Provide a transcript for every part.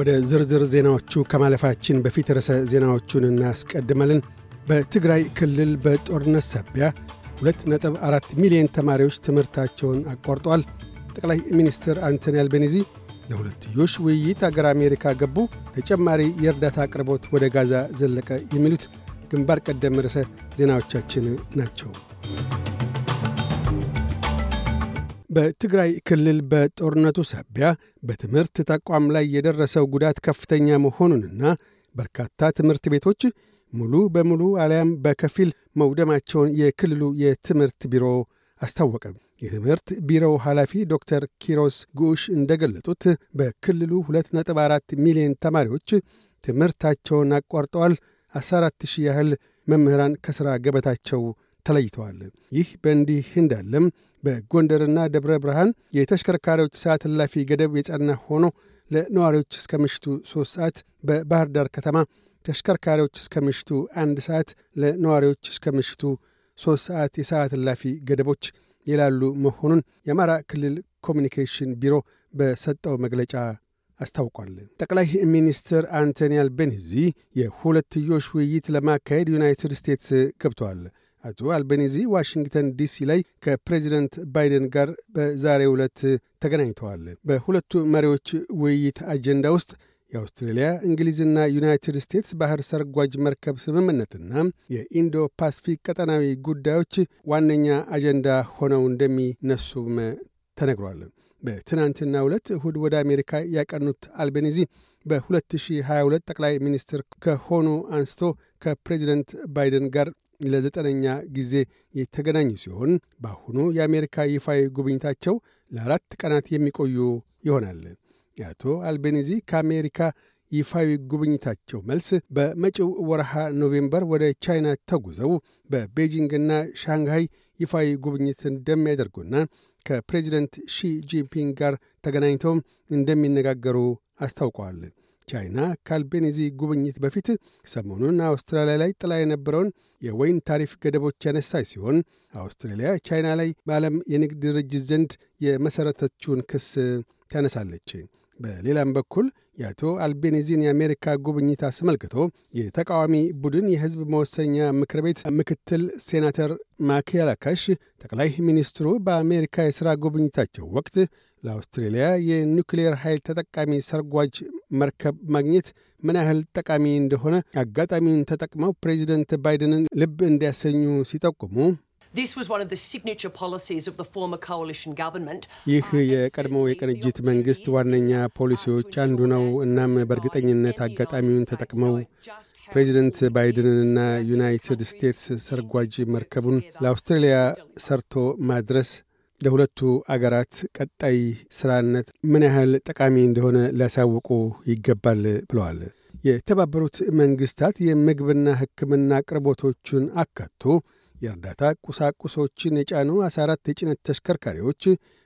ወደ ዝርዝር ዜናዎቹ ከማለፋችን በፊት ርዕሰ ዜናዎቹን እናስቀድማለን። በትግራይ ክልል በጦርነት ሳቢያ 2.4 ሚሊዮን ተማሪዎች ትምህርታቸውን አቋርጠዋል። ጠቅላይ ሚኒስትር አንቶኒ አልቤኒዚ ለሁለትዮሽ ውይይት አገር አሜሪካ ገቡ። ተጨማሪ የእርዳታ አቅርቦት ወደ ጋዛ ዘለቀ። የሚሉት ግንባር ቀደም ርዕሰ ዜናዎቻችን ናቸው። በትግራይ ክልል በጦርነቱ ሳቢያ በትምህርት ተቋም ላይ የደረሰው ጉዳት ከፍተኛ መሆኑንና በርካታ ትምህርት ቤቶች ሙሉ በሙሉ አሊያም በከፊል መውደማቸውን የክልሉ የትምህርት ቢሮ አስታወቀ። የትምህርት ቢሮው ኃላፊ ዶክተር ኪሮስ ጉሽ እንደገለጡት በክልሉ 2.4 ሚሊዮን ተማሪዎች ትምህርታቸውን አቋርጠዋል። 14 ሺህ ያህል መምህራን ከሥራ ገበታቸው ተለይተዋል። ይህ በእንዲህ እንዳለም በጎንደርና ደብረ ብርሃን የተሽከርካሪዎች ሰዓት እላፊ ገደብ የጸና ሆኖ ለነዋሪዎች እስከ ምሽቱ ሦስት ሰዓት፣ በባሕር ዳር ከተማ ተሽከርካሪዎች እስከ ምሽቱ አንድ ሰዓት፣ ለነዋሪዎች እስከ ምሽቱ ሦስት ሰዓት የሰዓት እላፊ ገደቦች ይላሉ መሆኑን የአማራ ክልል ኮሚኒኬሽን ቢሮ በሰጠው መግለጫ አስታውቋል። ጠቅላይ ሚኒስትር አንቶኒ አልቤኒዚ የሁለትዮሽ ውይይት ለማካሄድ ዩናይትድ ስቴትስ ገብተዋል። አቶ አልቤኒዚ ዋሽንግተን ዲሲ ላይ ከፕሬዚደንት ባይደን ጋር በዛሬው ዕለት ተገናኝተዋል። በሁለቱ መሪዎች ውይይት አጀንዳ ውስጥ የአውስትሬልያ እንግሊዝና ዩናይትድ ስቴትስ ባህር ሰርጓጅ መርከብ ስምምነትና የኢንዶ ፓስፊክ ቀጠናዊ ጉዳዮች ዋነኛ አጀንዳ ሆነው እንደሚነሱም ተነግሯል። በትናንትና ዕለት እሁድ ወደ አሜሪካ ያቀኑት አልቤኒዚ በ2022 ጠቅላይ ሚኒስትር ከሆኑ አንስቶ ከፕሬዚደንት ባይደን ጋር ለዘጠነኛ ጊዜ የተገናኙ ሲሆን በአሁኑ የአሜሪካ ይፋዊ ጉብኝታቸው ለአራት ቀናት የሚቆዩ ይሆናል። የአቶ አልቤኒዚ ከአሜሪካ ይፋዊ ጉብኝታቸው መልስ በመጪው ወርሃ ኖቬምበር ወደ ቻይና ተጉዘው በቤጂንግና ሻንግሃይ ይፋዊ ጉብኝት እንደሚያደርጉና ከፕሬዚደንት ሺ ጂንፒንግ ጋር ተገናኝተውም እንደሚነጋገሩ አስታውቀዋል። ቻይና ከአልቤኒዚ ጉብኝት በፊት ሰሞኑን አውስትራሊያ ላይ ጥላ የነበረውን የወይን ታሪፍ ገደቦች ያነሳች ሲሆን አውስትራሊያ ቻይና ላይ በዓለም የንግድ ድርጅት ዘንድ የመሠረተችውን ክስ ታነሳለች። በሌላም በኩል የአቶ አልቤኒዚን የአሜሪካ ጉብኝት አስመልክቶ የተቃዋሚ ቡድን የሕዝብ መወሰኛ ምክር ቤት ምክትል ሴናተር ማኪያላካሽ ጠቅላይ ሚኒስትሩ በአሜሪካ የሥራ ጉብኝታቸው ወቅት ለአውስትሬልያ የኒውክሌር ኃይል ተጠቃሚ ሰርጓጅ መርከብ ማግኘት ምን ያህል ጠቃሚ እንደሆነ አጋጣሚውን ተጠቅመው ፕሬዚደንት ባይደንን ልብ እንዲያሰኙ ሲጠቁሙ ይህ የቀድሞው የቅንጅት መንግሥት ዋነኛ ፖሊሲዎች አንዱ ነው። እናም በእርግጠኝነት አጋጣሚውን ተጠቅመው ፕሬዚደንት ባይደንንና ዩናይትድ ስቴትስ ሰርጓጅ መርከቡን ለአውስትራሊያ ሰርቶ ማድረስ ለሁለቱ አገራት ቀጣይ ሥራነት ምን ያህል ጠቃሚ እንደሆነ ሊያሳውቁ ይገባል ብለዋል። የተባበሩት መንግሥታት የምግብና ሕክምና አቅርቦቶቹን አካቶ የእርዳታ ቁሳቁሶችን የጫኑ 14 የጭነት ተሽከርካሪዎች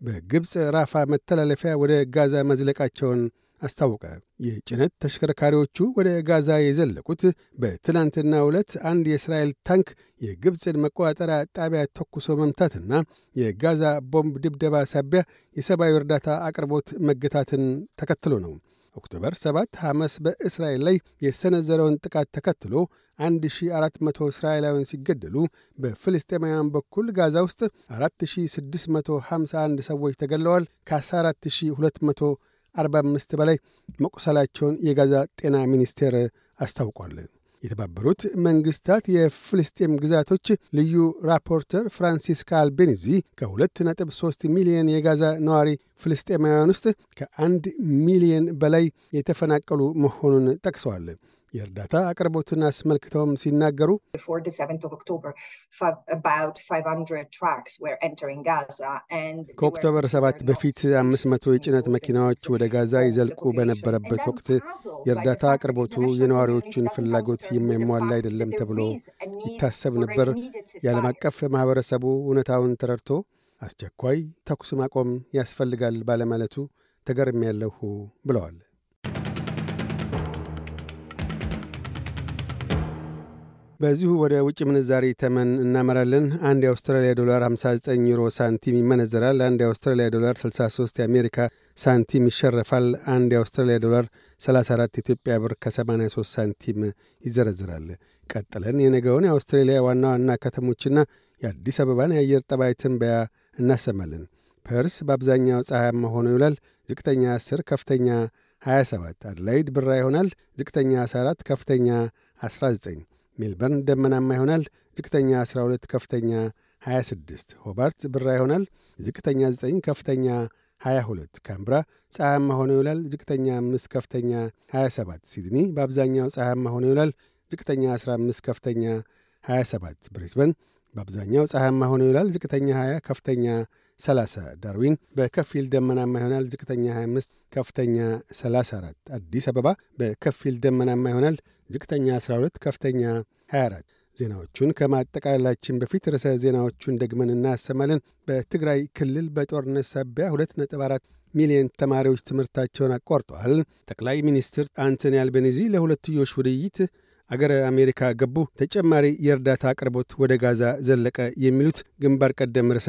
በግብፅ ራፋ መተላለፊያ ወደ ጋዛ መዝለቃቸውን አስታወቀ። የጭነት ተሽከርካሪዎቹ ወደ ጋዛ የዘለቁት በትናንትና ዕለት አንድ የእስራኤል ታንክ የግብፅን መቆጣጠሪያ ጣቢያ ተኩሶ መምታትና የጋዛ ቦምብ ድብደባ ሳቢያ የሰብአዊ እርዳታ አቅርቦት መገታትን ተከትሎ ነው። ኦክቶበር 7 ሐማስ በእስራኤል ላይ የሰነዘረውን ጥቃት ተከትሎ 1400 እስራኤላውያን ሲገደሉ በፍልስጤማውያን በኩል ጋዛ ውስጥ 4651 ሰዎች ተገለዋል። ከ14200 45 በላይ መቁሰላቸውን የጋዛ ጤና ሚኒስቴር አስታውቋል። የተባበሩት መንግሥታት የፍልስጤም ግዛቶች ልዩ ራፖርተር ፍራንሲስካ አልቤኒዚ ከ2.3 ሚሊዮን የጋዛ ነዋሪ ፍልስጤማውያን ውስጥ ከአንድ ሚሊዮን በላይ የተፈናቀሉ መሆኑን ጠቅሰዋል። የእርዳታ አቅርቦትን አስመልክተውም ሲናገሩ ከኦክቶበር ሰባት በፊት አምስት መቶ የጭነት መኪናዎች ወደ ጋዛ ይዘልቁ በነበረበት ወቅት የእርዳታ አቅርቦቱ የነዋሪዎቹን ፍላጎት የሚያሟላ አይደለም ተብሎ ይታሰብ ነበር። የዓለም አቀፍ ማኅበረሰቡ እውነታውን ተረድቶ አስቸኳይ ተኩስ ማቆም ያስፈልጋል ባለማለቱ ተገርሜያለሁ ብለዋል። በዚሁ ወደ ውጭ ምንዛሪ ተመን እናመራለን። አንድ የአውስትራሊያ ዶላር 59 ዩሮ ሳንቲም ይመነዘራል። አንድ የአውስትራሊያ ዶላር 63 የአሜሪካ ሳንቲም ይሸረፋል። አንድ የአውስትራሊያ ዶላር 34 ኢትዮጵያ ብር ከ83 ሳንቲም ይዘረዝራል። ቀጥለን የነገውን የአውስትሬሊያ ዋና ዋና ከተሞችና የአዲስ አበባን የአየር ጠባይ ትንበያ እናሰማለን። ፐርስ በአብዛኛው ፀሐያማ ሆኖ ይውላል። ዝቅተኛ 10፣ ከፍተኛ 27። አድላይድ ብራ ይሆናል። ዝቅተኛ 14፣ ከፍተኛ 19። ሜልበርን ደመናማ ይሆናል። ዝቅተኛ 12፣ ከፍተኛ 26። ሆባርት ብራ ይሆናል። ዝቅተኛ 9፣ ከፍተኛ 22። ካምብራ ፀሐያማ ሆኖ ይውላል። ዝቅተኛ 5፣ ከፍተኛ 27። ሲድኒ በአብዛኛው ፀሐያማ ሆኖ ይውላል። ዝቅተኛ 15፣ ከፍተኛ 27። ብሪስበን በአብዛኛው ፀሐያማ ሆኖ ይውላል። ዝቅተኛ 20፣ ከፍተኛ 30። ዳርዊን በከፊል ደመናማ ይሆናል። ዝቅተኛ 25፣ ከፍተኛ 34። አዲስ አበባ በከፊል ደመናማ ይሆናል። ዝቅተኛ 12፣ ከፍተኛ 24። ዜናዎቹን ከማጠቃለላችን በፊት ርዕሰ ዜናዎቹን ደግመን እናሰማለን። በትግራይ ክልል በጦርነት ሳቢያ 2.4 ሚሊዮን ተማሪዎች ትምህርታቸውን አቋርጠዋል። ጠቅላይ ሚኒስትር አንቶኒ አልቤኒዚ ለሁለትዮሽ ውይይት አገረ አሜሪካ ገቡ። ተጨማሪ የእርዳታ አቅርቦት ወደ ጋዛ ዘለቀ። የሚሉት ግንባር ቀደም ርዕሰ